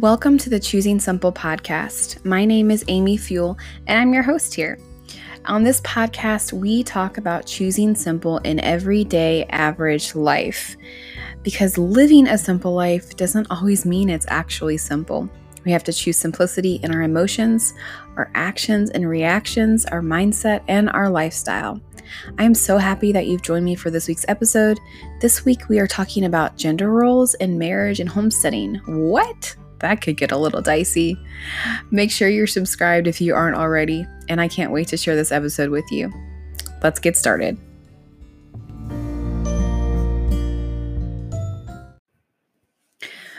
Welcome to the Choosing Simple podcast. My name is Amy Fewell, and I'm your host here. On this podcast, we talk about choosing simple in everyday average life because living a simple life doesn't always mean it's actually simple. We have to choose simplicity in our emotions, our actions and reactions, our mindset, and our lifestyle. I am so happy that you've joined me for this week's episode. This week, we are talking about gender roles in marriage and homesteading. What? That could get a little dicey. Make sure you're subscribed if you aren't already, and I can't wait to share this episode with you. Let's get started.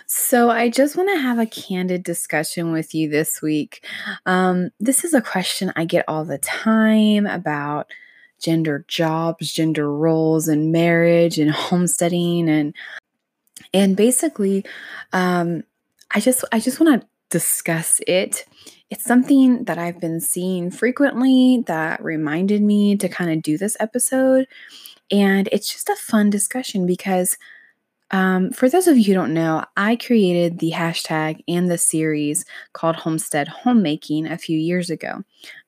So, I just want to have a candid discussion with you this week. Um, this is a question I get all the time about gender jobs, gender roles, and marriage and homesteading, and and basically, um, I just I just want to discuss it. It's something that I've been seeing frequently that reminded me to kind of do this episode. And it's just a fun discussion because um, for those of you who don't know, I created the hashtag and the series called Homestead Homemaking a few years ago.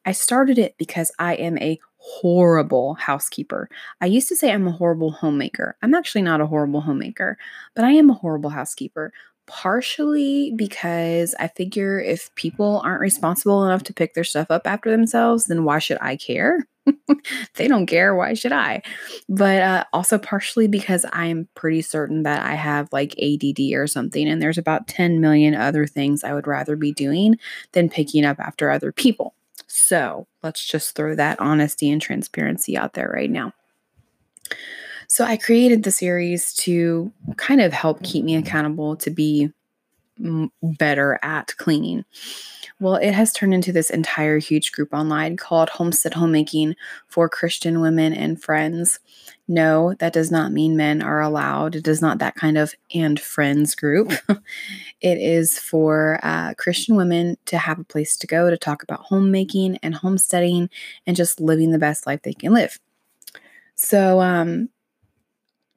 I started it because I am a horrible housekeeper. I used to say I'm a horrible homemaker. I'm actually not a horrible homemaker, but I am a horrible housekeeper partially because I figure if people aren't responsible enough to pick their stuff up after themselves, then why should I care? they don't care. Why should I? But uh, also partially because I'm pretty certain that I have like ADD or something, and there's about 10 million other things I would rather be doing than picking up after other people. So let's just throw that honesty and transparency out there right now. So I created the series to kind of help keep me accountable to be better at cleaning. Well, it has turned into this entire huge group online called Homestead Homemaking for Christian women and friends. No, that does not mean men are allowed. It is not that kind of and friends group. it is for uh, Christian women to have a place to go to talk about homemaking and homesteading and just living the best life they can live. So, um,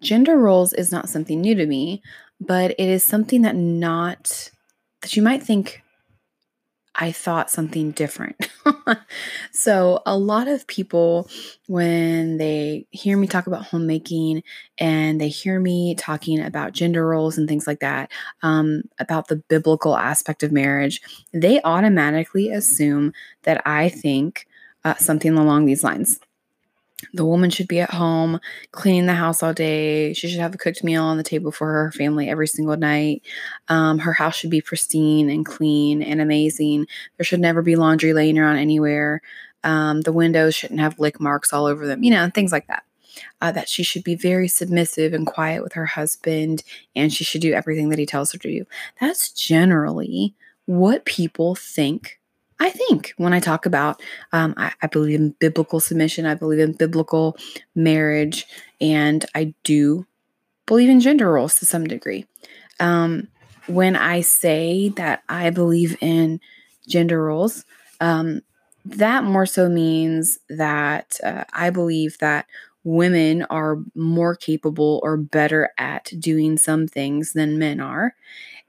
gender roles is not something new to me, but it is something that not that you might think I thought something different. so, a lot of people, when they hear me talk about homemaking and they hear me talking about gender roles and things like that, um, about the biblical aspect of marriage, they automatically assume that I think uh, something along these lines the woman should be at home cleaning the house all day. She should have a cooked meal on the table for her family every single night. Um, her house should be pristine and clean and amazing. There should never be laundry laying around anywhere. Um, the windows shouldn't have lick marks all over them, you know, and things like that. Uh, that she should be very submissive and quiet with her husband and she should do everything that he tells her to do. That's generally what people think I think when I talk about, um, I, I, believe in biblical submission, I believe in biblical marriage, and I do believe in gender roles to some degree. Um, when I say that I believe in gender roles, um, that more so means that uh, I believe that women are more capable or better at doing some things than men are.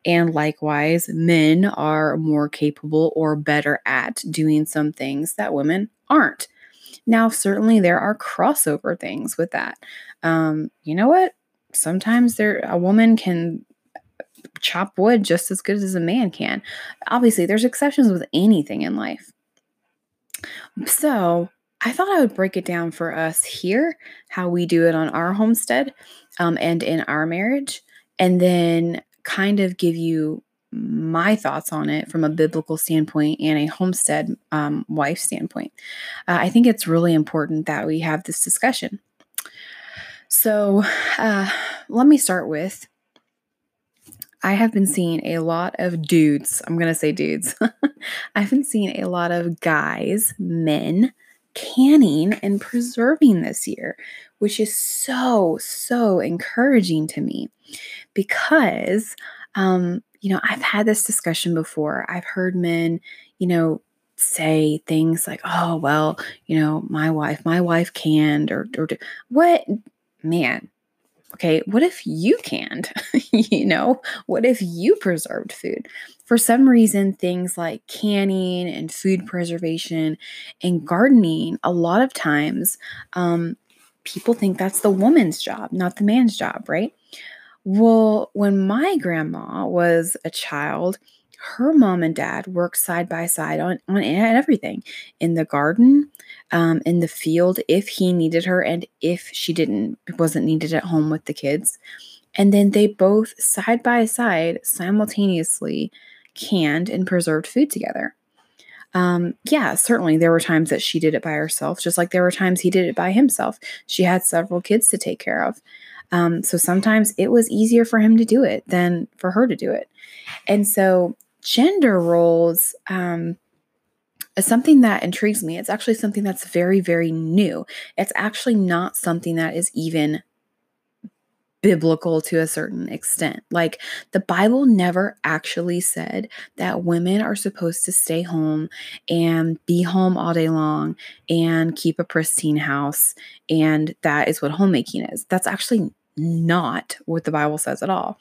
And likewise, men are more capable or better at doing some things that women aren't. Now, certainly there are crossover things with that. Um, you know what? Sometimes there a woman can chop wood just as good as a man can. Obviously, there's exceptions with anything in life. So, I thought I would break it down for us here, how we do it on our homestead um, and in our marriage, and then kind of give you my thoughts on it from a biblical standpoint and a homestead um, wife standpoint. Uh, I think it's really important that we have this discussion. So, uh, let me start with I have been seeing a lot of dudes. I'm going to say dudes. I've been seeing a lot of guys, men, canning and preserving this year, which is so, so encouraging to me because, um, you know, I've had this discussion before. I've heard men, you know, say things like, oh, well, you know, my wife, my wife canned, or, or what? Man, Okay, what if you canned? you know, what if you preserved food? For some reason, things like canning and food preservation and gardening, a lot of times, um, people think that's the woman's job, not the man's job, right? Well, when my grandma was a child, her mom and dad worked side by side on, on everything in the garden, um, in the field, if he needed her, and if she didn't, wasn't needed at home with the kids. And then they both side by side simultaneously canned and preserved food together. Um, yeah, certainly there were times that she did it by herself, just like there were times he did it by himself. She had several kids to take care of. Um, so sometimes it was easier for him to do it than for her to do it. And so gender roles um, is something that intrigues me. It's actually something that's very, very new. It's actually not something that is even biblical to a certain extent. Like the Bible never actually said that women are supposed to stay home and be home all day long and keep a pristine house. And that is what homemaking is. That's actually not what the Bible says at all.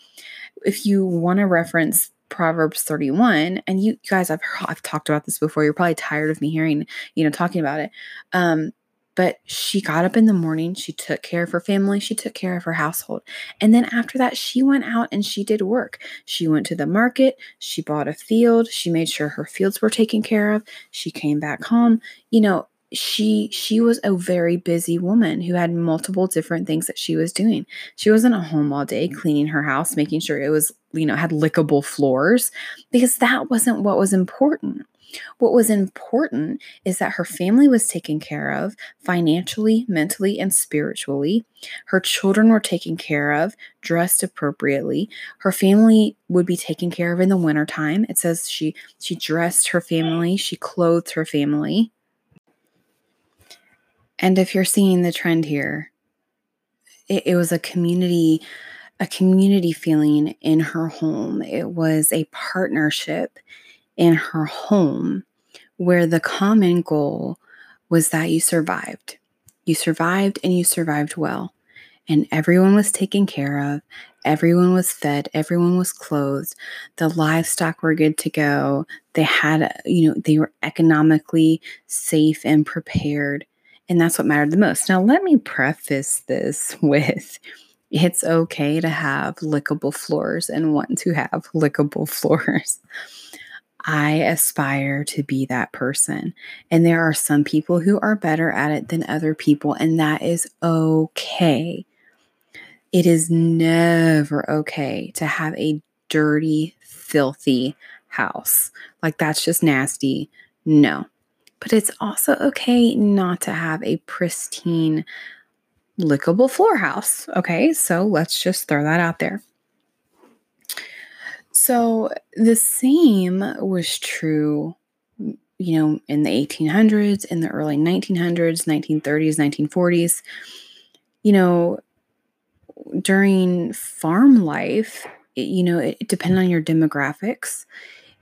If you want to reference Proverbs 31, and you guys, I've I've talked about this before. You're probably tired of me hearing, you know, talking about it. Um, but she got up in the morning, she took care of her family, she took care of her household. And then after that, she went out and she did work. She went to the market, she bought a field, she made sure her fields were taken care of. She came back home. You know, she she was a very busy woman who had multiple different things that she was doing. She wasn't at home all day cleaning her house, making sure it was, you know, had lickable floors because that wasn't what was important. What was important is that her family was taken care of financially, mentally, and spiritually. Her children were taken care of, dressed appropriately. Her family would be taken care of in the wintertime. It says she she dressed her family, she clothed her family. And if you're seeing the trend here, it, it was a community, a community feeling in her home. It was a partnership in her home where the common goal was that you survived. You survived and you survived well. And everyone was taken care of. Everyone was fed. Everyone was clothed. The livestock were good to go. They had, you know, they were economically safe and prepared. And that's what mattered the most. Now, let me preface this with it's okay to have lickable floors and want to have lickable floors. I aspire to be that person. And there are some people who are better at it than other people, and that is okay. It is never okay to have a dirty, filthy house. Like, that's just nasty. No. But it's also okay not to have a pristine, lickable floor house. Okay, so let's just throw that out there. So the same was true, you know, in the 1800s, in the early 1900s, 1930s, 1940s. You know, during farm life, it, you know, it, it depended on your demographics.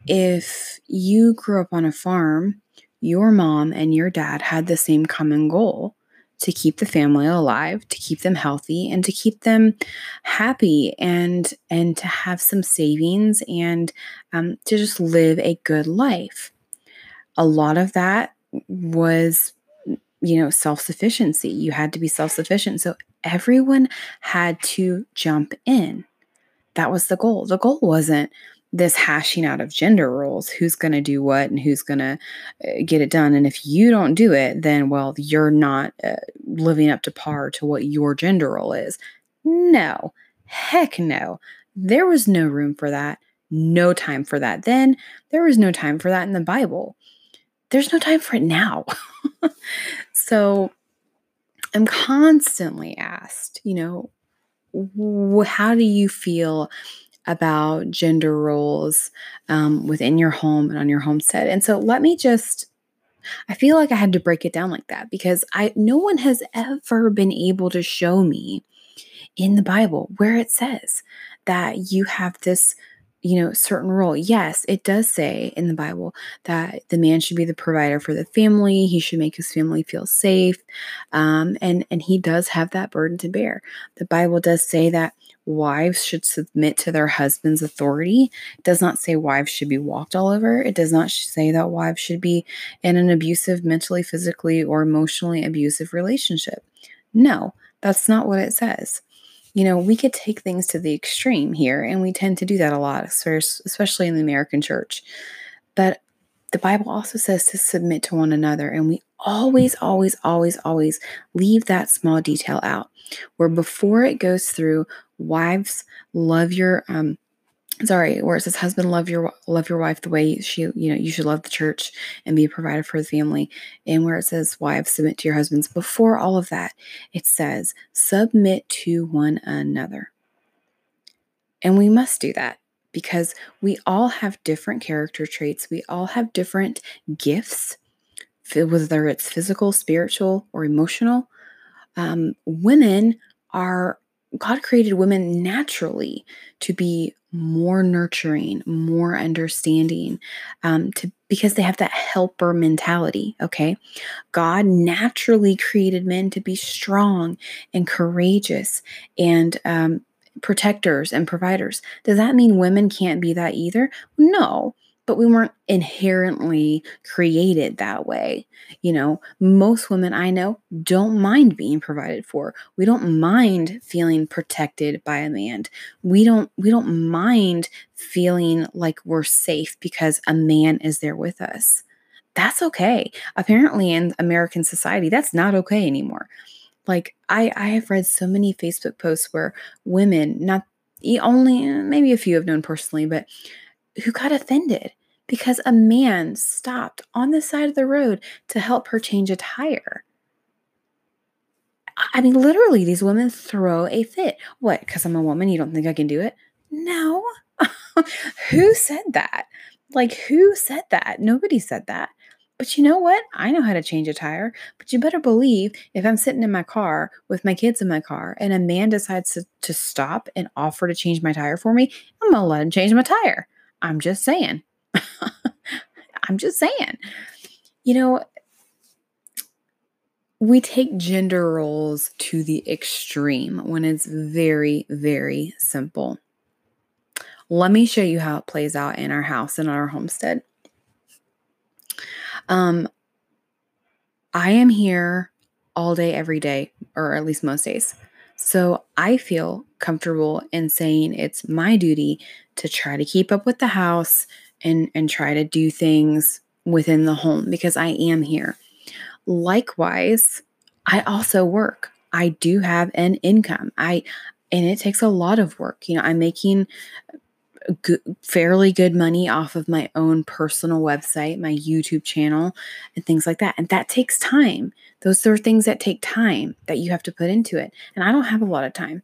If you grew up on a farm, your mom and your dad had the same common goal to keep the family alive, to keep them healthy and to keep them happy and and to have some savings and um, to just live a good life. A lot of that was you know self-sufficiency. You had to be self-sufficient. So everyone had to jump in. That was the goal. The goal wasn't this hashing out of gender roles who's going to do what and who's going to uh, get it done and if you don't do it then well you're not uh, living up to par to what your gender role is. No. Heck no. There was no room for that. No time for that then. There was no time for that in the bible. There's no time for it now. So i'm constantly asked you know how do you feel about gender roles um, within your home and on your homestead. And so let me just I feel like I had to break it down like that because I no one has ever been able to show me in the Bible where it says that you have this you know, certain role. Yes, it does say in the Bible that the man should be the provider for the family. He should make his family feel safe, um, and and he does have that burden to bear. The Bible does say that wives should submit to their husband's authority. It does not say wives should be walked all over. It does not say that wives should be in an abusive, mentally, physically, or emotionally abusive relationship. No, that's not what it says you know, we could take things to the extreme here, and we tend to do that a lot, especially in the American church. But the Bible also says to submit to one another, and we always, always, always, always leave that small detail out. Where before it goes through, wives, love your um, sorry, where it says husband love your love your wife the way she you know you should love the church and be a provider for the family, and where it says wives submit to your husbands. Before all of that, it says submit to one another, and we must do that because we all have different character traits. We all have different gifts, whether it's physical, spiritual, or emotional. Um, women are God created women naturally to be more nurturing, more understanding, um, to because they have that helper mentality. Okay, God naturally created men to be strong and courageous and um, protectors and providers. Does that mean women can't be that either? No, but we weren't inherently created that way. You know, most women I know don't mind being provided for. We don't mind feeling protected by a man. We don't we don't mind feeling like we're safe because a man is there with us. That's okay. Apparently in American society that's not okay anymore. Like I I have read so many Facebook posts where women not only eh, maybe a few have known personally, but who got offended because a man stopped on the side of the road to help her change a tire. I mean, literally, these women throw a fit. What? Because I'm a woman, you don't think I can do it? No. who said that? Like, who said that? Nobody said that. But you know what? I know how to change a tire. But you better believe if I'm sitting in my car with my kids in my car and a man decides to, to stop and offer to change my tire for me, I'm going to let him change my tire. I'm just saying. I'm just saying. You know, we take gender roles to the extreme when it's very, very simple. Let me show you how it plays out in our house and our homestead. Um, I am here all day, every day, or at least most days. So I feel comfortable in saying it's my duty to try to keep up with the house, and and try to do things within the home because I am here. Likewise, I also work. I do have an income. I and it takes a lot of work. You know, I'm making good, fairly good money off of my own personal website, my YouTube channel, and things like that. And that takes time. Those are things that take time that you have to put into it. And I don't have a lot of time,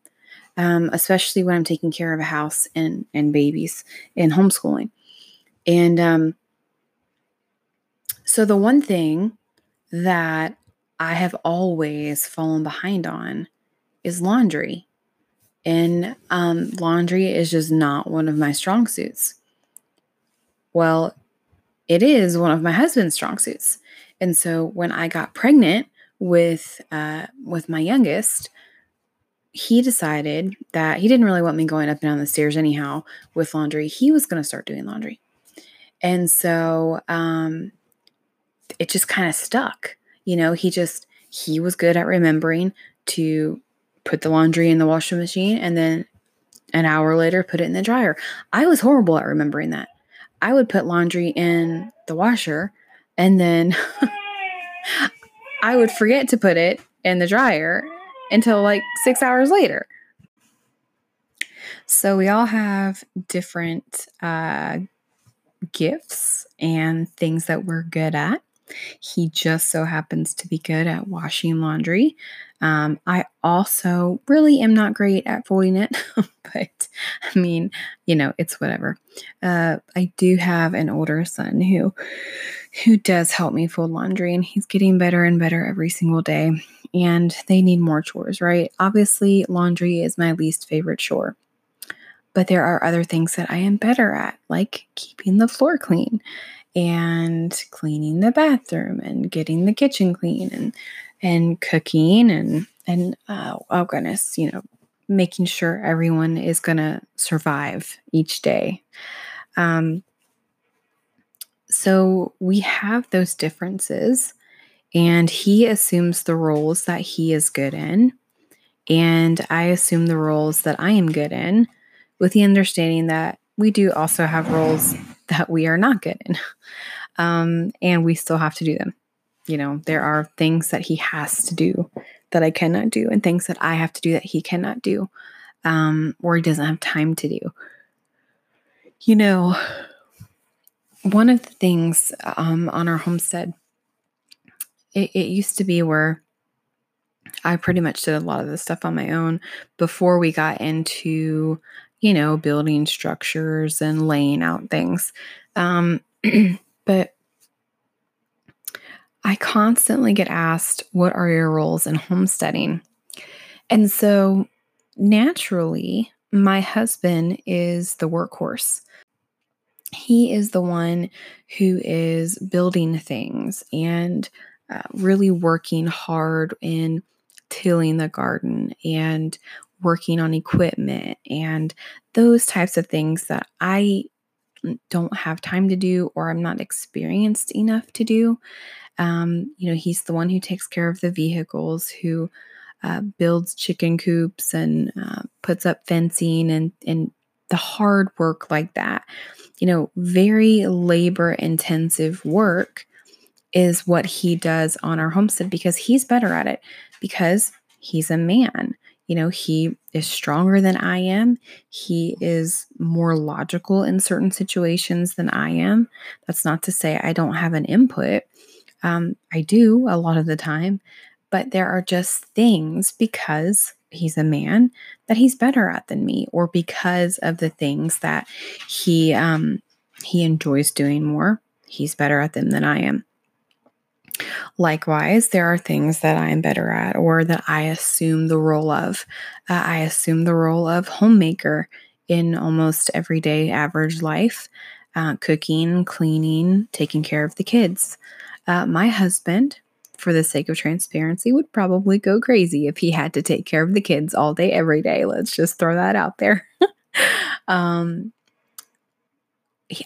um, especially when I'm taking care of a house and and babies and homeschooling. And um, so, the one thing that I have always fallen behind on is laundry. And um, laundry is just not one of my strong suits. Well, it is one of my husband's strong suits. And so when I got pregnant with uh, with my youngest, he decided that he didn't really want me going up and down the stairs anyhow with laundry. He was going to start doing laundry. And so um, it just kind of stuck. You know, he just, he was good at remembering to put the laundry in the washing machine and then an hour later put it in the dryer. I was horrible at remembering that. I would put laundry in the washer and then I would forget to put it in the dryer until like six hours later. So we all have different uh, gifts and things that we're good at. He just so happens to be good at washing laundry. Um, I also really am not great at folding it, but I mean, you know, it's whatever. Uh, I do have an older son who who does help me fold laundry, and he's getting better and better every single day. And they need more chores, right? Obviously, laundry is my least favorite chore. but there are other things that I am better at, like keeping the floor clean and cleaning the bathroom and getting the kitchen clean and and cooking and and uh, oh goodness, you know, making sure everyone is going to survive each day. Um, so we have those differences, and he assumes the roles that he is good in, and I assume the roles that I am good in, with the understanding that we do also have roles that we are not good in, um, and we still have to do them. You know, there are things that he has to do that I cannot do, and things that I have to do that he cannot do, um, or he doesn't have time to do. You know, one of the things um, on our homestead, it, it used to be where I pretty much did a lot of the stuff on my own before we got into, you know, building structures and laying out things. Um, but I constantly get asked, What are your roles in homesteading? And so naturally, my husband is the workhorse. He is the one who is building things and uh, really working hard in tilling the garden and working on equipment and those types of things that I don't have time to do or I'm not experienced enough to do. Um, you know, he's the one who takes care of the vehicles, who uh, builds chicken coops and uh, puts up fencing and and the hard work like that. You know, very labor intensive work is what he does on our homestead because he's better at it because he's a man. You know, he is stronger than I am. He is more logical in certain situations than I am. That's not to say I don't have an input, um, I do a lot of the time, but there are just things because he's a man that he's better at than me, or because of the things that he um, he enjoys doing more, he's better at them than I am. Likewise, there are things that I'm better at, or that I assume the role of. Uh, I assume the role of homemaker in almost everyday average life uh, cooking, cleaning, taking care of the kids. Uh, my husband, for the sake of transparency, would probably go crazy if he had to take care of the kids all day, every day. Let's just throw that out there. um,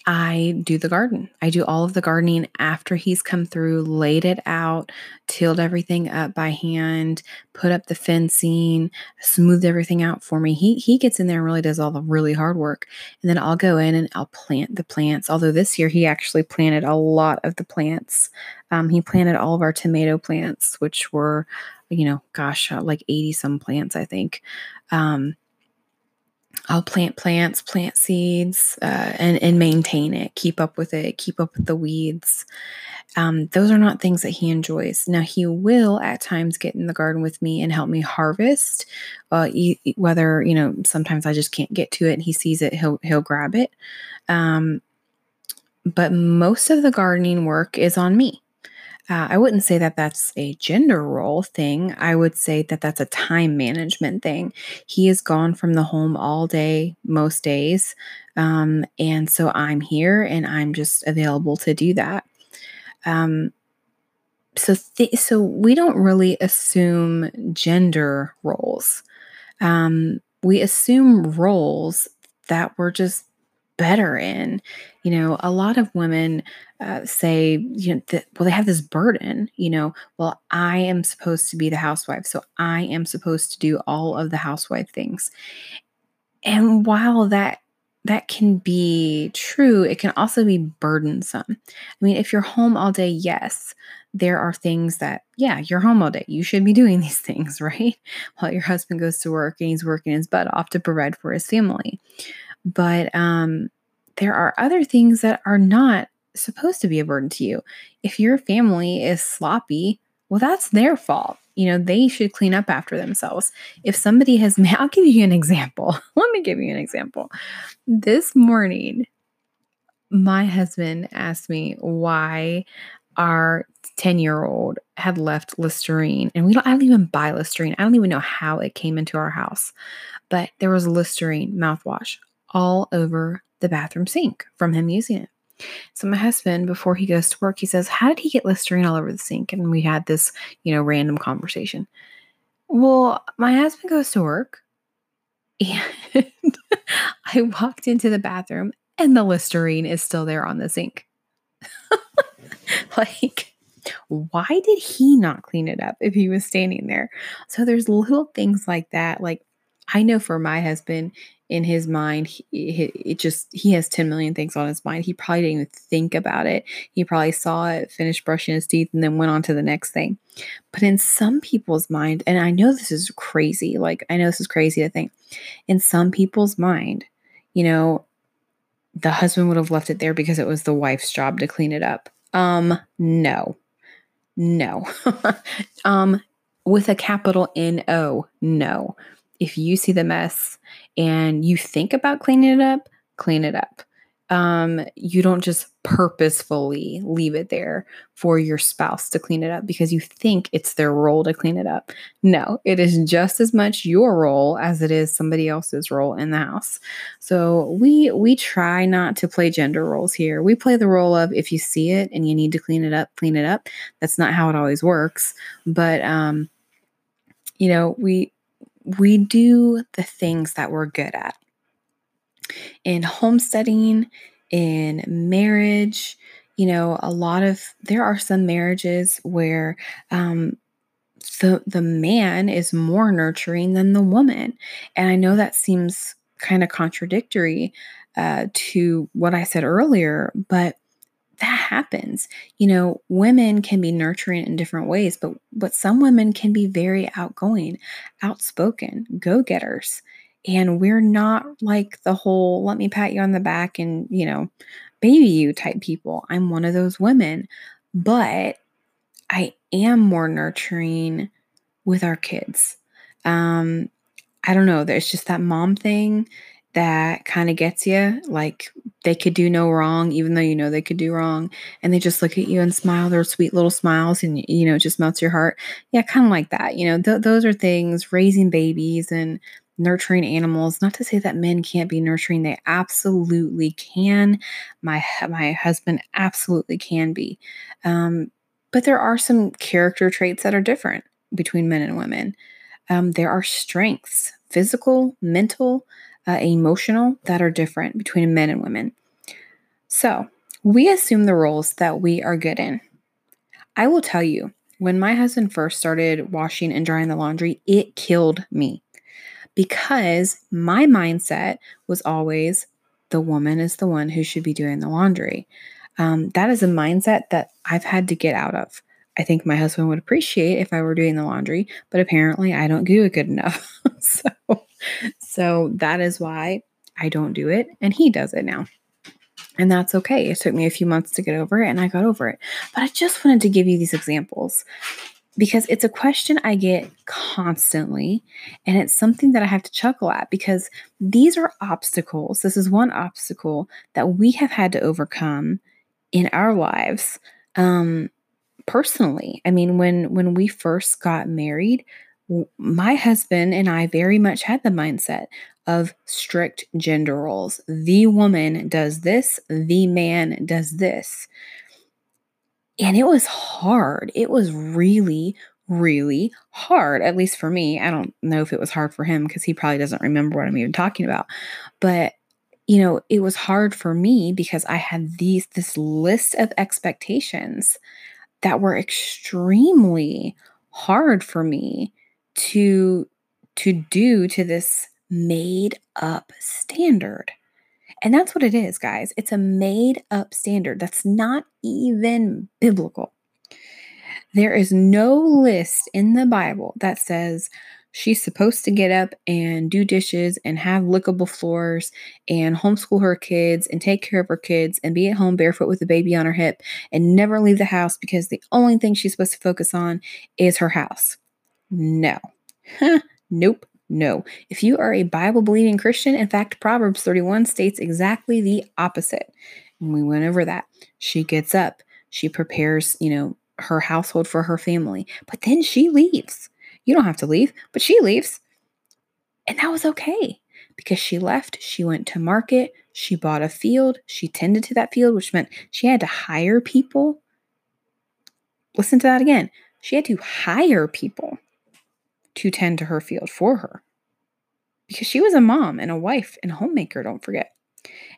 I do the garden. I do all of the gardening after he's come through, laid it out, tilled everything up by hand, put up the fencing, smoothed everything out for me. He he gets in there and really does all the really hard work. And then I'll go in and I'll plant the plants. Although this year he actually planted a lot of the plants. Um, he planted all of our tomato plants, which were, you know, gosh, uh, like 80 some plants, I think. Um, I'll plant plants, plant seeds, uh, and and maintain it, keep up with it, keep up with the weeds. Um, those are not things that he enjoys. Now he will at times get in the garden with me and help me harvest. Uh, e- whether you know, sometimes I just can't get to it, and he sees it, he'll he'll grab it. Um, but most of the gardening work is on me. Uh, I wouldn't say that that's a gender role thing. I would say that that's a time management thing. He is gone from the home all day, most days. Um, and so I'm here and I'm just available to do that. Um, so, th- so we don't really assume gender roles. Um, we assume roles that we're just better in. You know, a lot of women uh, say, you know, that, well, they have this burden, you know, well, I am supposed to be the housewife. So I am supposed to do all of the housewife things. And while that that can be true, it can also be burdensome. I mean, if you're home all day, yes, there are things that, yeah, you're home all day. You should be doing these things, right? While your husband goes to work and he's working his butt off to provide for his family. But um, there are other things that are not supposed to be a burden to you. If your family is sloppy, well, that's their fault. You know, they should clean up after themselves. If somebody has, I'll give you an example. Let me give you an example. This morning, my husband asked me why our 10 year old had left Listerine. And we don't, I don't even buy Listerine. I don't even know how it came into our house. But there was Listerine mouthwash all over the bathroom sink from him using it. So my husband, before he goes to work, he says, How did he get Listerine all over the sink? And we had this, you know, random conversation. Well, my husband goes to work and I walked into the bathroom and the Listerine is still there on the sink. like, why did he not clean it up if he was standing there? So there's little things like that. Like, I know for my husband, in his mind, he, it just, he has 10 million things on his mind. He probably didn't even think about it. He probably saw it, finished brushing his teeth, and then went on to the next thing. But in some people's mind, and I know this is crazy, like, I know this is crazy to think, in some people's mind, you know, the husband would have left it there because it was the wife's job to clean it up. Um, no. No. um, with a capital N O, no. If you see the mess and you think about cleaning it up, clean it up um, you don't just purposefully leave it there for your spouse to clean it up because you think it's their role to clean it up. No, it is just as much your role as it is somebody else's role in the house. So we we try not to play gender roles here. We play the role of if you see it and you need to clean it up, clean it up. That's not how it always works, but um you know, we we do the things that we're good at in homesteading, in marriage. You know, a lot of there are some marriages where um, the the man is more nurturing than the woman, and I know that seems kind of contradictory uh, to what I said earlier, but that happens. You know, women can be nurturing in different ways, but but some women can be very outgoing, outspoken, go-getters. And we're not like the whole let me pat you on the back and, you know, baby you type people. I'm one of those women, but I am more nurturing with our kids. Um, I don't know. There's just that mom thing that kind of gets you. Like they could do no wrong, even though you know they could do wrong. And they just look at you and smile their sweet little smiles and, you know, just melts your heart. Yeah, kind of like that. You know, th- those are things, raising babies and nurturing animals. Not to say that men can't be nurturing, they absolutely can. My my husband absolutely can be. Um, but there are some character traits that are different between men and women. Um, there are strengths, physical, mental, uh, emotional, that are different between men and women. So we assume the roles that we are good in. I will tell you, when my husband first started washing and drying the laundry, it killed me because my mindset was always the woman is the one who should be doing the laundry. Um, that is a mindset that I've had to get out of. I think my husband would appreciate if I were doing the laundry, but apparently I don't do it good enough. so, so that is why I don't do it, and he does it now. And that's okay. It took me a few months to get over it, and I got over it. But I just wanted to give you these examples because it's a question I get constantly. And it's something that I have to chuckle at because these are obstacles. This is one obstacle that we have had to overcome in our lives. Um, personally, I mean, when when we first got married, my husband and I very much had the mindset of strict gender roles. The woman does this, the man does this. And it was hard. It was really, really hard, at least for me. I don't know if it was hard for him because he probably doesn't remember what I'm even talking about. But you know, it was hard for me because I had these this list of expectations that were extremely hard for me to to do to this made up standard. And that's what it is, guys. It's a made up standard that's not even biblical. There is no list in the Bible that says she's supposed to get up and do dishes and have lickable floors and homeschool her kids and take care of her kids and be at home barefoot with a baby on her hip and never leave the house because the only thing she's supposed to focus on is her house. No. nope. No. If you are a Bible believing Christian, in fact, Proverbs 31 states exactly the opposite. And we went over that. She gets up, she prepares, you know, her household for her family, but then she leaves. You don't have to leave, but she leaves. And that was okay because she left, she went to market, she bought a field, she tended to that field, which meant she had to hire people. Listen to that again. She had to hire people to tend to her field for her because she was a mom and a wife and a homemaker, don't forget.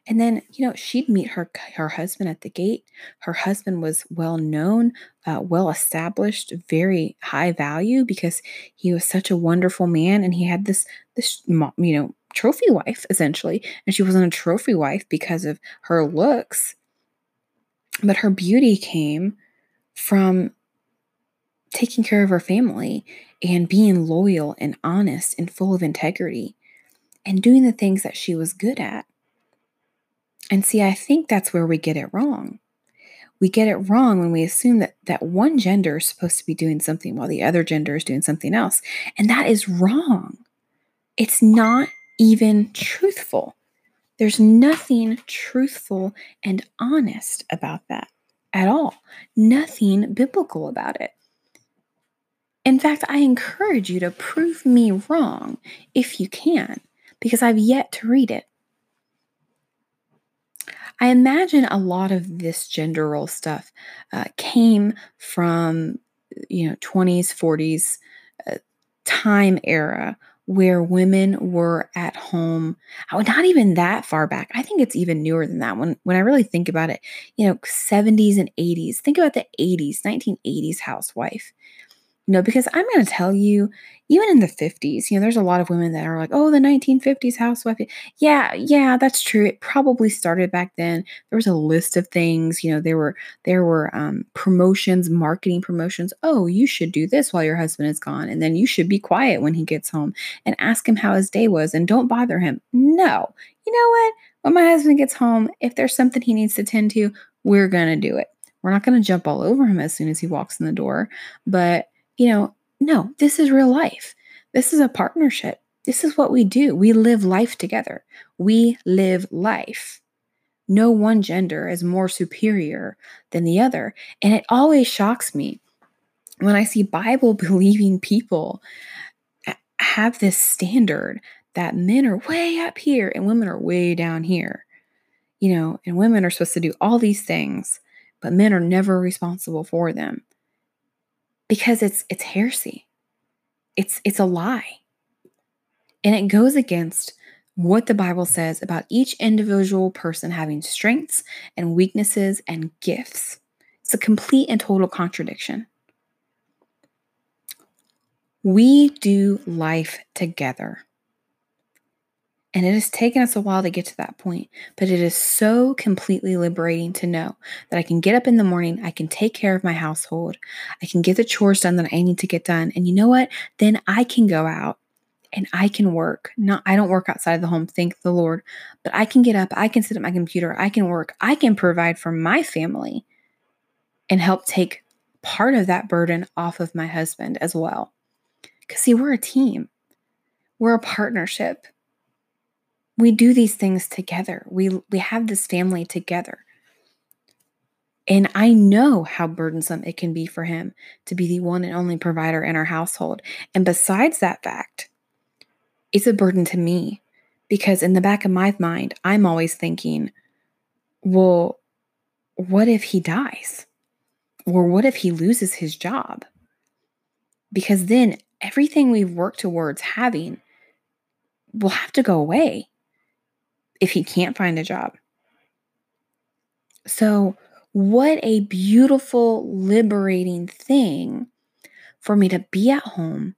And then, you know, she'd meet her her husband at the gate. Her husband was well known, uh, well established, very high value because he was such a wonderful man, and he had this this you know trophy wife essentially, and she wasn't a trophy wife because of her looks, but her beauty came from taking care of her family and being loyal and honest and full of integrity and doing the things that she was good at. And see, I think that's where we get it wrong. We get it wrong when we assume that that one gender is supposed to be doing something while the other gender is doing something else. And that is wrong. It's not even truthful. There's nothing truthful and honest about that at all. Nothing biblical about it. In fact, I encourage you to prove me wrong if you can, because I've yet to read it. I imagine a lot of this gender role stuff uh, came from, you know, 20s, 40s uh, time era where women were at home. Oh, not even that far back. I think it's even newer than that. When when I really think about it, you know, 70s and 80s. Think about the 80s, 1980s housewife. You know, because I'm going to tell you, even in the 50s, you know, there's a lot of women that are like, oh, the 1950s housewife. Yeah, yeah, that's true. It probably started back then. There was a list of things, you know, there were there were um, promotions, marketing promotions. Oh, you should do this while your husband is gone, and then you should be quiet when he gets home and ask him how his day was, and don't bother him. No, you know what? When my husband gets home, if there's something he needs to tend to, we're gonna do it. We're not gonna jump all over him as soon as he walks in the door, but you know, no, this is real life. This is a partnership. This is what we do. We live life together. We live life. No one gender is more superior than the other. And it always shocks me when I see Bible believing people have this standard that men are way up here and women are way down here. You know, and women are supposed to do all these things, but men are never responsible for them because it's it's heresy. It's it's a lie. And it goes against what the Bible says about each individual person having strengths and weaknesses and gifts. It's a complete and total contradiction. We do life together. And it has taken us a while to get to that point, but it is so completely liberating to know that I can get up in the morning, I can take care of my household, I can get the chores done that I need to get done. And you know what? Then I can go out and I can work. Not I don't work outside of the home, thank the Lord, but I can get up, I can sit at my computer, I can work, I can provide for my family and help take part of that burden off of my husband as well. Cuz see, we're a team. We're a partnership we do these things together. We we have this family together. And I know how burdensome it can be for him to be the one and only provider in our household. And besides that fact, it's a burden to me because in the back of my mind, I'm always thinking, well, what if he dies? Or what if he loses his job? Because then everything we've worked towards having will have to go away if he can't find a job. So, what a beautiful, liberating thing for me to be at home,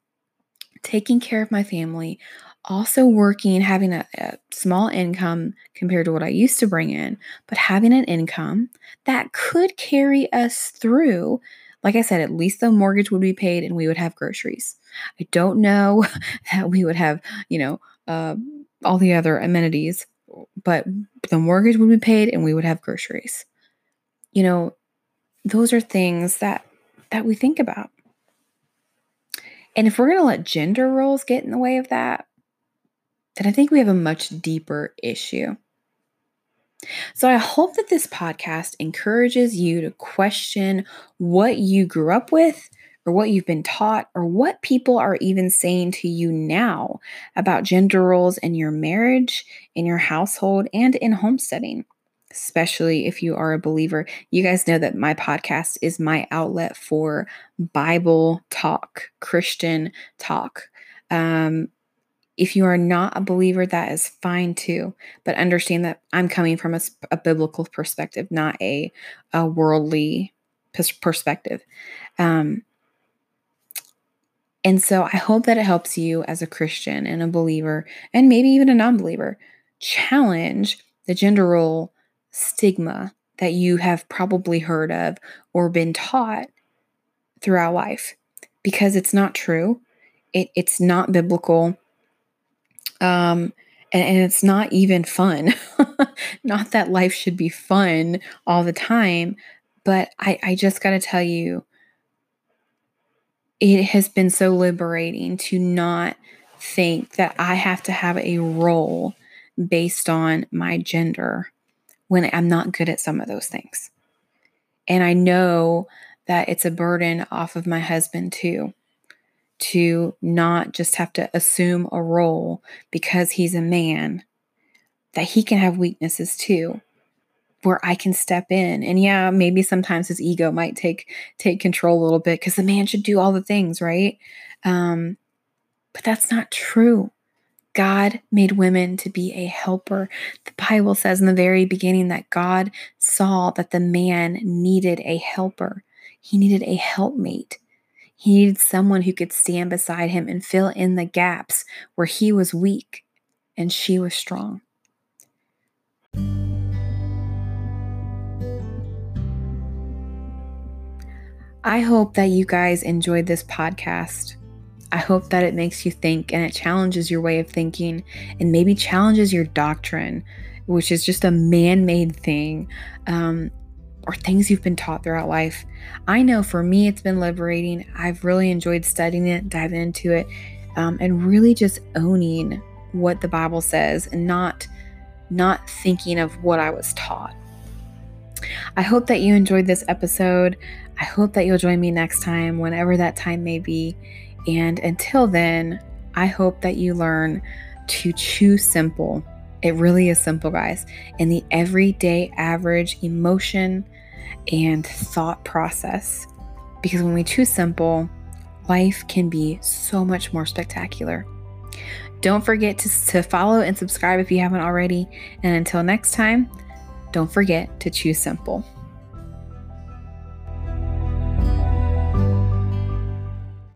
taking care of my family, also working, having a, a, small income compared to what I used to bring in, but having an income that could carry us through. Like I said, at least the mortgage would be paid and we would have groceries. I don't know that we would have, you know, uh, all the other amenities but the mortgage would be paid and we would have groceries. You know, those are things that that we think about. And if we're going to let gender roles get in the way of that, then I think we have a much deeper issue. So I hope that this podcast encourages you to question what you grew up with, or what you've been taught or what people are even saying to you now about gender roles in your marriage, in your household, and in homesteading especially if you are a believer. You guys know that my podcast is my outlet for Bible talk, Christian talk. Um, if you are not a believer, that is fine too. But understand that I'm coming from a, a biblical perspective, not a, a worldly perspective. Um, and so I hope that it helps you as a Christian and a believer, and maybe even a non believer, challenge the gender role stigma that you have probably heard of or been taught throughout life because it's not true. It, it's not biblical. Um, and, and it's not even fun. not that life should be fun all the time, but I, I just got to tell you, it has been so liberating to not think that I have to have a role based on my gender when I'm not good at some of those things. And I know that it's a burden off of my husband too to not just have to assume a role because he's a man, that he can have weaknesses too where I can step in. And yeah, maybe sometimes his ego might take take control a little bit because the man should do all the things, right? Um, but that's not true. God made women to be a helper. The Bible says in the very beginning that God saw that the man needed a helper. He needed a helpmate. He needed someone who could stand beside him and fill in the gaps where he was weak and she was strong. I hope that you guys enjoyed this podcast. I hope that it makes you think and it challenges your way of thinking and maybe challenges your doctrine, which is just a man made thing, um, or things you've been taught throughout life. I know for me, it's been liberating. I've really enjoyed studying it, diving into it, um, and really just owning what the Bible says and not not thinking of what I was taught. I hope that you enjoyed this episode. I hope that you'll join me next time, whenever that time may be. And until then, I hope that you learn to choose simple. It really is simple, guys. In the everyday average emotion and thought process. Because when we choose simple, life can be so much more spectacular. Don't forget to, to follow and subscribe if you haven't already. And until next time, don't forget to choose simple.